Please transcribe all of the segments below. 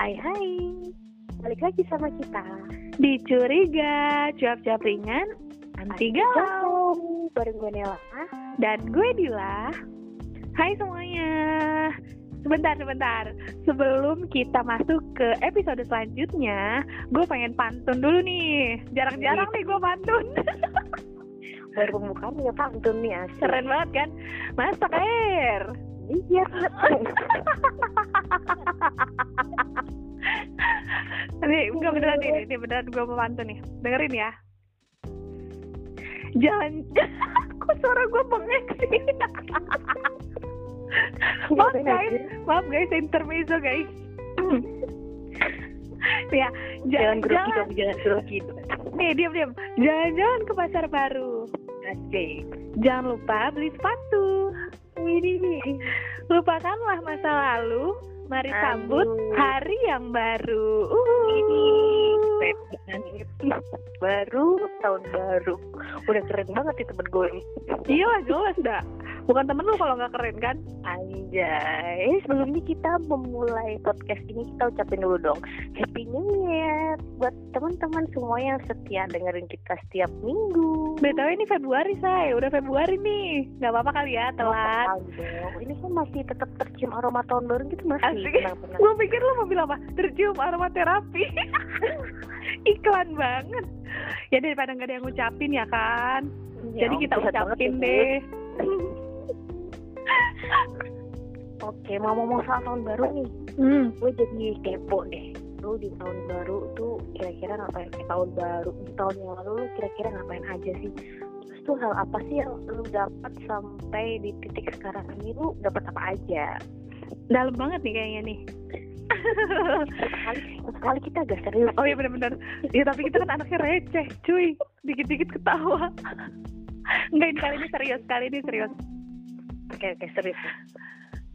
Hai hai, balik lagi sama kita. Dicuriga, jawab-jawab ringan, anti galau. Bareng gue Nela Dan gue Dila. Hai semuanya. Sebentar, sebentar. Sebelum kita masuk ke episode selanjutnya Gue pengen pantun dulu nih. Jarang-jarang nih gue pantun. Baru pembukaan ya pantun nih asli. Keren banget kan? Masak air. Iya Nih, enggak beneran nih, ini beneran gue mau pantun nih. Dengerin ya. Jangan Kok suara gue bengek sih? Maaf guys. Maaf guys, intermezzo guys. Ya, Jangan grogi jangan, dong, jangan grogi Nih, diam diam. Jalan-jalan ke pasar baru. Asik. Jangan lupa beli sepatu. Widih Lupakanlah masa lalu. Mari sambut Aduh. hari yang baru. Uhuh. Baru tahun baru Udah keren banget itu temen gue Iya jelas dah. Bukan temen lu kalau nggak keren kan? Anjay, sebelumnya kita memulai podcast ini kita ucapin dulu dong Happy New Year buat teman-teman semua yang setia dengerin kita setiap minggu. BTW ini Februari say, udah Februari nih. Nggak apa-apa kali ya telat. Ini kan masih tetap tercium aroma tahun baru gitu masih. Asik. Gue pikir lu mau bilang apa? Tercium aromaterapi. Iklan banget. Ya daripada nggak ada yang ngucapin ya kan. Ya Jadi kita ucapin ya, deh. Oke, mau ngomong soal tahun baru nih, Hmm. gue jadi kepo deh. Lu di tahun baru tuh kira-kira ngapain? Eh, tahun baru di tahun yang lalu lu kira-kira ngapain aja sih? Terus tuh hal apa sih yang lu dapat sampai di titik sekarang ini lu dapat apa aja? Dalam banget nih kayaknya nih. sekali sekali kita agak serius Oh iya benar-benar. Ya tapi kita kan anaknya receh, cuy. Dikit-dikit ketawa. Enggak ini kali ini serius, kali ini serius. Oke oke serius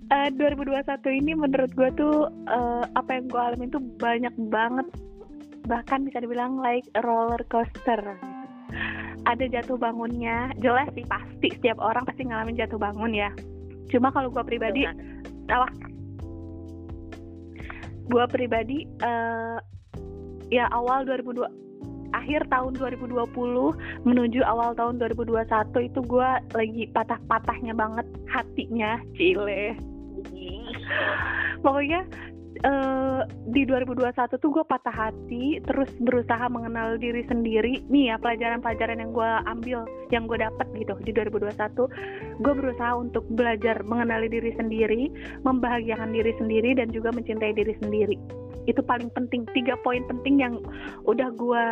Eh 2021 ini menurut gue tuh eh, apa yang gue alamin tuh banyak banget. Bahkan bisa dibilang like roller coaster. Ada jatuh bangunnya, jelas sih pasti setiap orang pasti ngalamin jatuh bangun ya. Cuma kalau gue pribadi, apa? Gue pribadi eh, ya awal 2002 akhir tahun 2020 menuju awal tahun 2021 itu gue lagi patah-patahnya banget hatinya Cile. Pokoknya eh, di 2021 tuh gue patah hati terus berusaha mengenal diri sendiri. Nih ya pelajaran-pelajaran yang gue ambil yang gue dapat gitu di 2021 gue berusaha untuk belajar mengenali diri sendiri membahagiakan diri sendiri dan juga mencintai diri sendiri. Itu paling penting tiga poin penting yang udah gue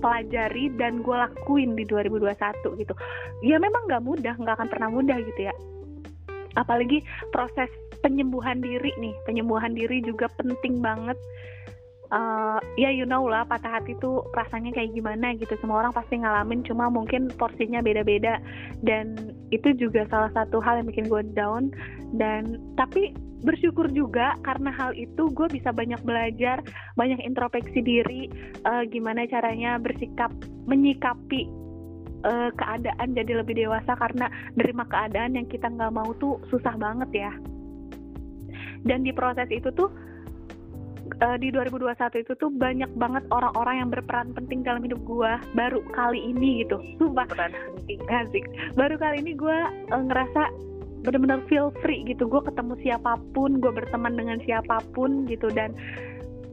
pelajari dan gue lakuin di 2021 gitu. Ya memang nggak mudah nggak akan pernah mudah gitu ya apalagi proses penyembuhan diri nih. Penyembuhan diri juga penting banget. Eh, ya you know lah patah hati tuh rasanya kayak gimana gitu. Semua orang pasti ngalamin cuma mungkin porsinya beda-beda. Dan itu juga salah satu hal yang bikin gue down. Dan tapi bersyukur juga karena hal itu gue bisa banyak belajar banyak introspeksi diri eh, gimana caranya bersikap menyikapi eh, keadaan jadi lebih dewasa karena nerima keadaan yang kita nggak mau tuh susah banget ya. Dan di proses itu tuh eh, di 2021 itu tuh banyak banget orang-orang yang berperan penting dalam hidup gue baru kali ini gitu. Sumpah. Peran penting asik baru kali ini gue ngerasa benar-benar feel free gitu. Gue ketemu siapa pun gue berteman dengan siapa pun gitu. Dan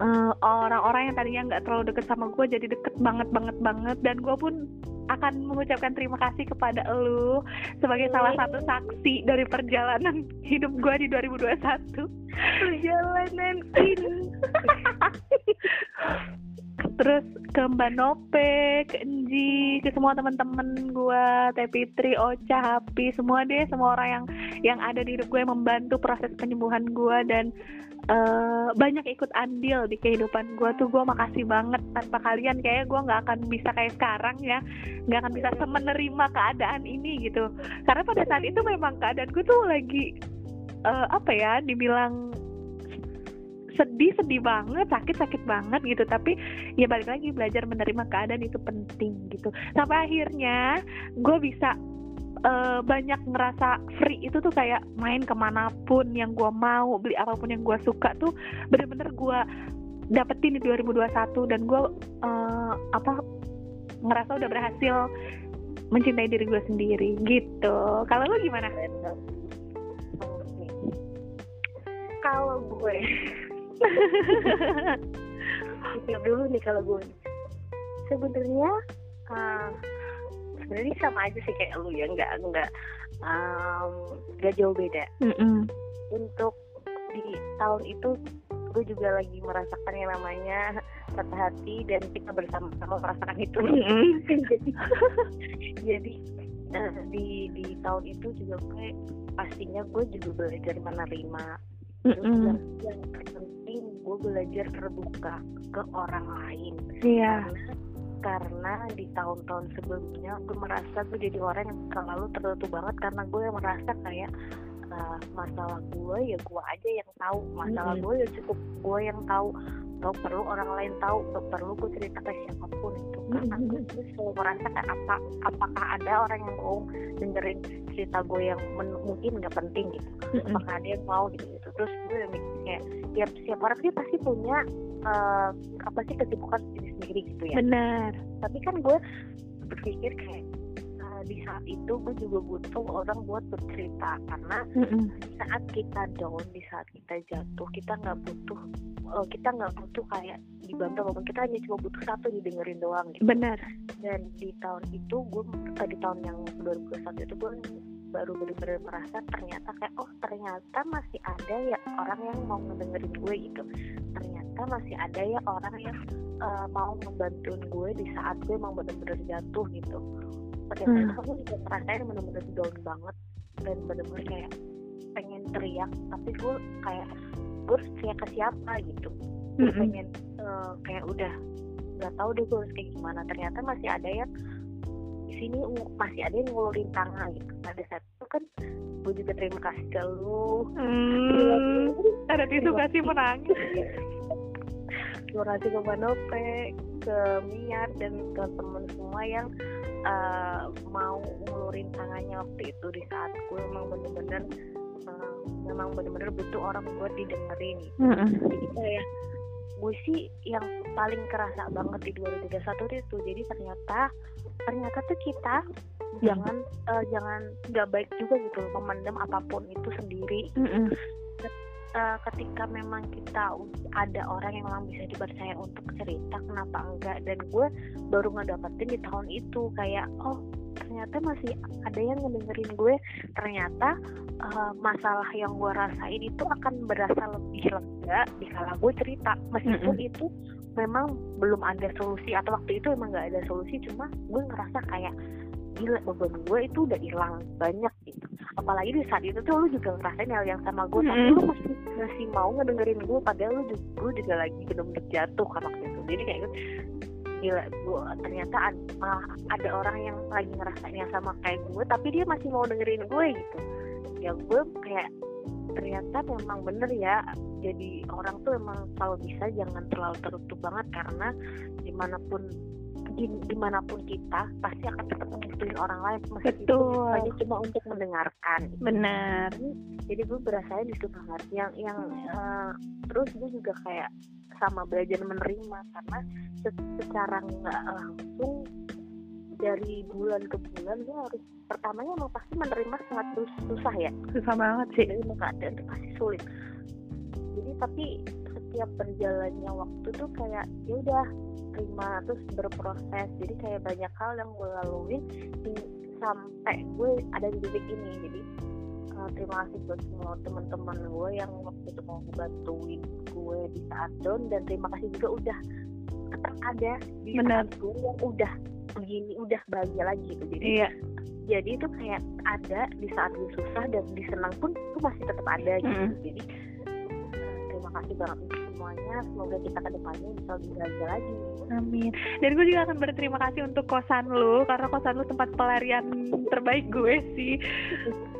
eh, orang-orang yang tadinya nggak terlalu deket sama gue jadi deket banget banget banget. Dan gue pun akan mengucapkan terima kasih kepada lu sebagai salah satu saksi dari perjalanan hidup gue di 2021 perjalanan ini. Terus ke Mbak Nope, ke Enji, ke semua teman-teman gue, Teh Fitri, Ocha, Happy, semua deh, semua orang yang yang ada di hidup gue membantu proses penyembuhan gue dan eh, banyak ikut andil di kehidupan gue tuh. Gue makasih banget. Tanpa kalian kayak gue nggak akan bisa kayak sekarang ya. Nggak akan bisa semenerima keadaan ini gitu. Karena pada saat itu memang keadaan gue tuh lagi eh, apa ya dibilang sedih sedih banget sakit sakit banget gitu. Tapi ya balik lagi belajar menerima keadaan itu penting gitu. Sampai akhirnya gue bisa uh, banyak ngerasa free itu tuh kayak main ke mana pun yang gue mau beli apa pun yang gue suka tuh bener-bener gue dapetin di 2021 dan gue uh, apa ngerasa udah berhasil mencintai diri gue sendiri gitu. Kalau lo gimana? Kalau gue pikir dulu nih kalau gue. Sebenarnya uh, sebenarnya sama aja sih kayak lu ya nggak nggak um, nggak jauh beda. Mm -mm. untuk di tahun itu gue juga lagi merasakan yang namanya patah hati dan kita bersama-sama merasakan itu. Jadi jadi uh, di di tahun itu juga gue pastinya gue juga belajar menerima. Mm -mm. yang gue belajar terbuka ke orang lain. Iya. Karena karena di tahun-tahun sebelumnya gue merasa gue jadi orang yang selalu tertutup banget karena gue yang merasa kayak uh, masalah gue ya gue aja yang tahu masalah mm -hmm. gue ya cukup gue yang tahu gak perlu orang lain tahu gak perlu gue cerita ke siapa pun itu karena mm -hmm. gue selalu merasa kayak apa apakah ada orang yang mau dengerin cerita gue yang mungkin gak penting gitu mm -hmm. apakah ada yang mau gitu, gitu. terus gue mikir kayak tiap siap orang sih pasti punya uh, apa sih kesibukan sendiri sendiri gitu ya benar tapi kan gue berpikir kayak di saat itu gue juga butuh orang buat bercerita karena mm -mm. saat kita down di saat kita jatuh kita nggak butuh uh, kita nggak butuh kayak dibantu apa pun kita hanya cuma butuh satu didengerin doang gitu. benar dan di tahun itu gue uh, di tahun yang 2021 itu gue baru benar-benar merasa ternyata kayak oh ternyata masih ada ya orang yang mau ngedengerin gue gitu ternyata masih ada ya orang yang uh, mau membantuin gue di saat gue emang benar-benar jatuh gitu pada saat hmm. aku juga ngerasain bener-bener down banget dan bener-bener kayak pengen teriak tapi gue kayak gue harus teriak ke siapa gitu. Gue mm -hmm. pengen uh, kayak udah nggak tahu deh gue harus kayak gimana. Ternyata masih ada yang di sini masih ada yang ngulurin tangan gitu. Pada saat itu kan gue juga terima kasih ke lu. Hmm, ada tisu kasih. menangis? Terima kasih ke Manope ke Miar dan ke temen semua yang uh, mau ngulurin tangannya waktu itu. Di saat gue emang bener-bener uh, memang bener-bener butuh orang buat didengerin. Mm -hmm. jadi kayak gue sih yang paling kerasa banget di 2021 itu. Jadi ternyata ternyata tuh kita hmm. jangan uh, jangan nggak baik juga gitu memendam apa pun itu sendiri. Hmm uh, ketika memang kita ada orang yang memang bisa dipercaya untuk cerita kenapa enggak. Dan gue baru ngedapetin di tahun itu. Kayak oh ternyata masih ada yang ngedengerin gue ternyata uh, masalah yang gue rasain itu akan berasa lebih lega di kala gue cerita. Meskipun mm -hmm. itu memang belum ada solusi atau waktu itu emang nggak ada solusi cuma gue ngerasa kayak gila beban gue itu udah hilang banyak gitu. Apalagi di saat itu tuh lu juga ngerasain hal yang sama gue tapi lu masih masih mau ngedengerin gue padahal lu juga, gue juga lagi bener-bener jatuh kan waktu itu. Jadi kayak gitu gila gue ternyata ada, ada orang yang lagi ngerasain yang sama kayak gue tapi dia masih mau dengerin gue gitu. Ya gue kayak ternyata memang bener ya jadi orang tuh emang kalau bisa jangan terlalu tertutup banget karena di mana pun di mana pun kita pasti akan tetap membutuhin orang lain meskipun hanya cuma untuk mendengarkan. Benar. Jadi gue berasa di situ banget yang yang uh, terus gue juga kayak sama belajar menerima karena secara nggak langsung dari bulan ke bulan gue harus pertamanya emang pasti menerima sangat susah ya. Susah banget sih. Menerima keadaan itu pasti sulit. Jadi tapi setiap berjalannya waktu tuh kayak ya udah terima terus berproses. Jadi kayak banyak hal yang gue laluin sampai gue ada di titik ini. Jadi uh, terima kasih buat semua teman-teman gue yang waktu itu mau bantuin gue di saat down dan terima kasih juga udah tetap ada di Benar. saat gue yang udah begini udah bahagia lagi gitu jadi iya. jadi itu kayak ada di saat gue susah dan di senang pun itu masih tetap ada gitu mm -hmm. jadi terima kasih banget semuanya semoga kita ke depannya bisa lebih bahagia lagi Amin. Dan gue juga akan berterima kasih untuk kosan lu karena kosan lu tempat pelarian terbaik gue sih.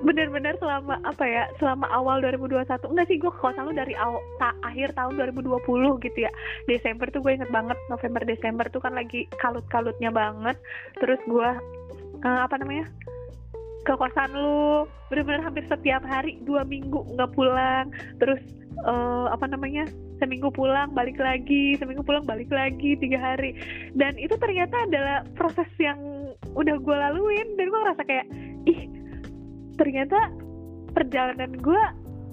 Bener-bener selama apa ya? Selama awal 2021. Enggak sih gue kosan lu dari awal ta, akhir tahun 2020 gitu ya. Desember tuh gue inget banget November Desember tuh kan lagi kalut-kalutnya banget. Terus gue uh, apa namanya? ke kosan lu bener-bener hampir setiap hari dua minggu nggak pulang terus uh, apa namanya seminggu pulang balik lagi seminggu pulang balik lagi tiga hari. Dan itu ternyata adalah proses yang udah gue laluin dan gue ngerasa kayak ih ternyata perjalanan gue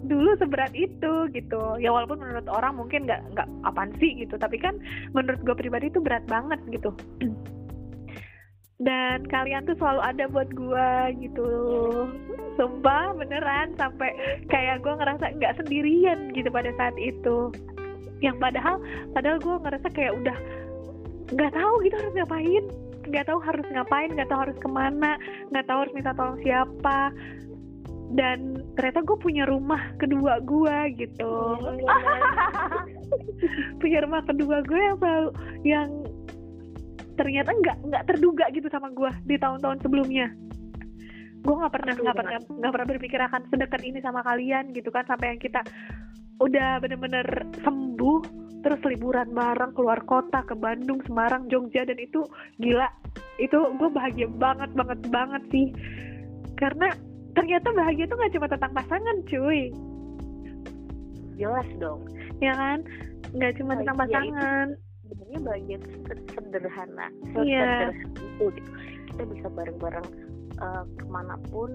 dulu seberat itu gitu. Ya walaupun menurut orang mungkin nggak nggak apaan sih gitu tapi kan menurut gue pribadi itu berat banget gitu dan kalian tuh selalu ada buat gue gitu. Sumpah beneran. Sampai kayak gue ngerasa nggak sendirian gitu pada saat itu. Yang padahal padahal gue ngerasa kayak udah nggak tahu gitu harus ngapain. Nggak tahu harus ngapain nggak tahu harus ke mana nggak tahu harus minta tolong siapa. Dan ternyata gue punya rumah kedua gue gitu. Punya rumah kedua gue yang selalu yang ternyata nggak nggak terduga gitu sama gue di tahun-tahun sebelumnya. Gue nggak pernah nggak pernah nggak pernah berpikir akan sedekat ini sama kalian gitu kan sampai yang kita udah bener-bener sembuh terus liburan bareng keluar kota ke Bandung Semarang Jogja dan itu gila. Itu gue bahagia banget banget banget sih. Karena ternyata bahagia tuh gak cuma tentang pasangan cuy. Jelas dong. Ya kan? Nggak cuma tentang pasangan sebenarnya bahagia itu sederhana iya. itu gitu. Kita bisa bareng-bareng uh, ke mana pun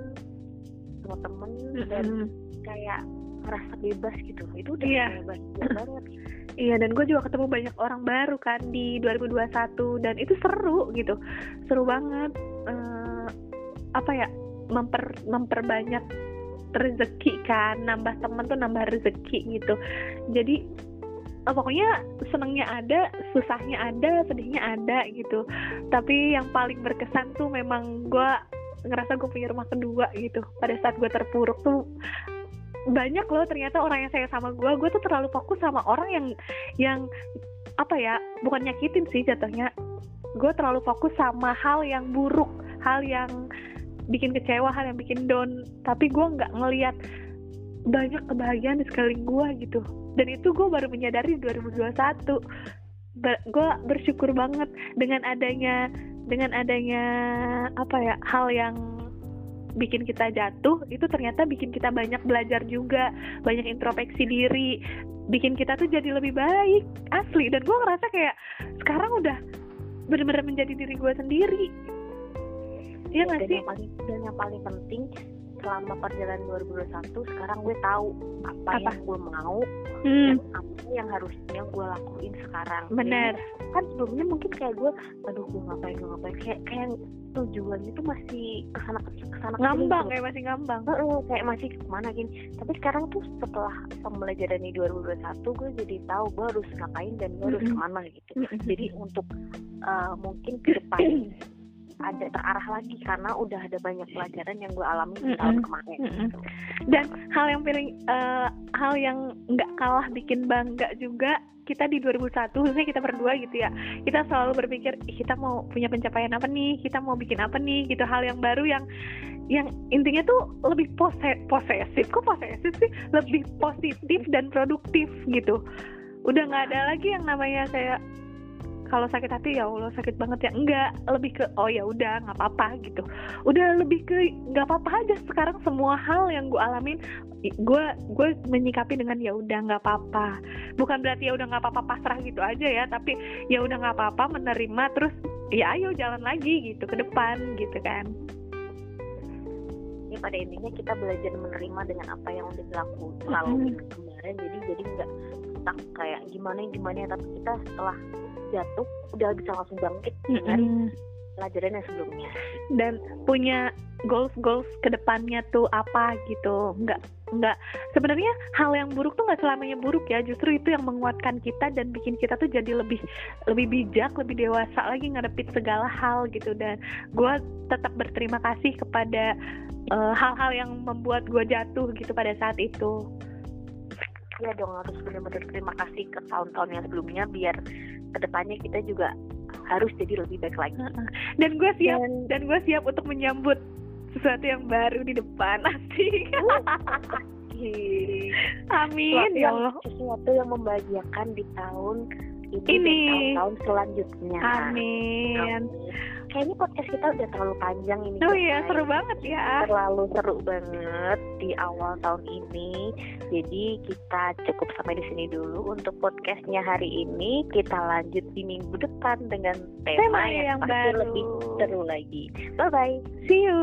sama temen dan kayak merasa bebas gitu. Itu udah iya. bebas banget. Iya dan gue juga ketemu banyak orang baru kan di 2021 dan itu seru gitu. Seru banget uh, apa ya memper memperbanyak rezeki kan. Nambah temen tuh nambah rezeki gitu. Jadi oh, pokoknya senangnya ada susahnya ada sedihnya ada gitu. Tapi yang paling berkesan tuh memang gue ngerasa gue punya rumah kedua gitu. Pada saat gue terpuruk tuh banyak loh ternyata orang yang saya sama gue gue tuh terlalu fokus sama orang yang yang apa ya bukan nyakitin sih jatuhnya. Gue terlalu fokus sama hal yang buruk hal yang bikin kecewa hal yang bikin down. Tapi gue nggak ngelihat banyak kebahagiaan di sekeliling gue gitu dan itu gue baru menyadari di 2021 gue bersyukur banget dengan adanya dengan adanya apa ya hal yang bikin kita jatuh itu ternyata bikin kita banyak belajar juga banyak introspeksi diri bikin kita tuh jadi lebih baik asli. Dan gue ngerasa kayak sekarang udah benar-benar menjadi diri gue sendiri. Iya nggak sih? Yang paling, dan yang paling penting selama perjalanan 2021 sekarang gue tahu apa, apa? yang gue mau hmm. apa yang harusnya gue lakuin sekarang. Bener. Jadi, kan sebelumnya mungkin kayak gue aduh gue ngapain gue ngapain. Kayak kayak tujuan itu masih ke sana ke sana ngambang kayak masih ngambang. Uh, kayak masih ke mana gini tapi sekarang tuh setelah pembelajaran di 2021 gue jadi tahu gue harus ngapain dan gue harus ke mana gitu. Jadi untuk uh, mungkin ke depan ada terarah lagi karena udah ada banyak pelajaran yang gue alami di tahun kemarin. Mm -hmm. Dan hal yang paling uh, hal yang nggak kalah bikin bangga juga kita di 2001 khususnya kita berdua gitu ya kita selalu berpikir kita mau punya pencapaian apa nih? Kita mau bikin apa nih? Gitu hal yang baru yang yang intinya tuh lebih pose posesif. Kok posesif sih? Lebih positif dan produktif gitu. Udah nggak ada lagi yang namanya kayak kalau sakit hati ya Allah sakit banget ya. Enggak lebih ke oh ya udah nggak apa-apa gitu. Udah lebih ke nggak apa-apa aja sekarang semua hal yang gue alamin gue gue menyikapi dengan ya udah nggak apa-apa. Bukan berarti ya udah nggak apa-apa pasrah gitu aja ya tapi ya udah nggak apa-apa menerima terus ya ayo jalan lagi gitu ke depan gitu kan. Ya pada intinya kita belajar menerima dengan apa yang udah dilakukan mm -hmm. kemarin jadi jadi nggak stuck kayak gimana gimana tapi kita setelah jatuh udah bisa langsung bangkit dengan mm -hmm. pelajaran yang sebelumnya. Dan punya goals goals ke depannya tuh apa gitu. Nggak nggak sebenarnya hal yang buruk tuh nggak selamanya buruk ya. Justru itu yang menguatkan kita dan bikin kita tuh jadi lebih lebih bijak lebih dewasa lagi ngadepin segala hal gitu. Dan gue tetap berterima kasih kepada eh, hal-hal uh, yang membuat gue jatuh gitu pada saat itu ya dong harus benar-benar terima kasih ke tahun-tahun yang sebelumnya biar ke depannya kita juga harus jadi lebih baik lagi. Dan gue siap dan, dan gue siap untuk menyambut sesuatu yang baru di depan nanti. Amin. ya Allah. Sesuatu yang membahagiakan di tahun ini, tahun-tahun selanjutnya. Amin. Amin. Kayaknya podcast kita udah terlalu panjang ini. Oh iya, seru banget ya. Terlalu seru banget di awal tahun ini. Jadi kita cukup sampai di sini dulu untuk podcastnya hari ini. Kita lanjut di minggu depan dengan tema, Tema yang, yang pasti baru. lebih seru lagi. Bye bye. See you.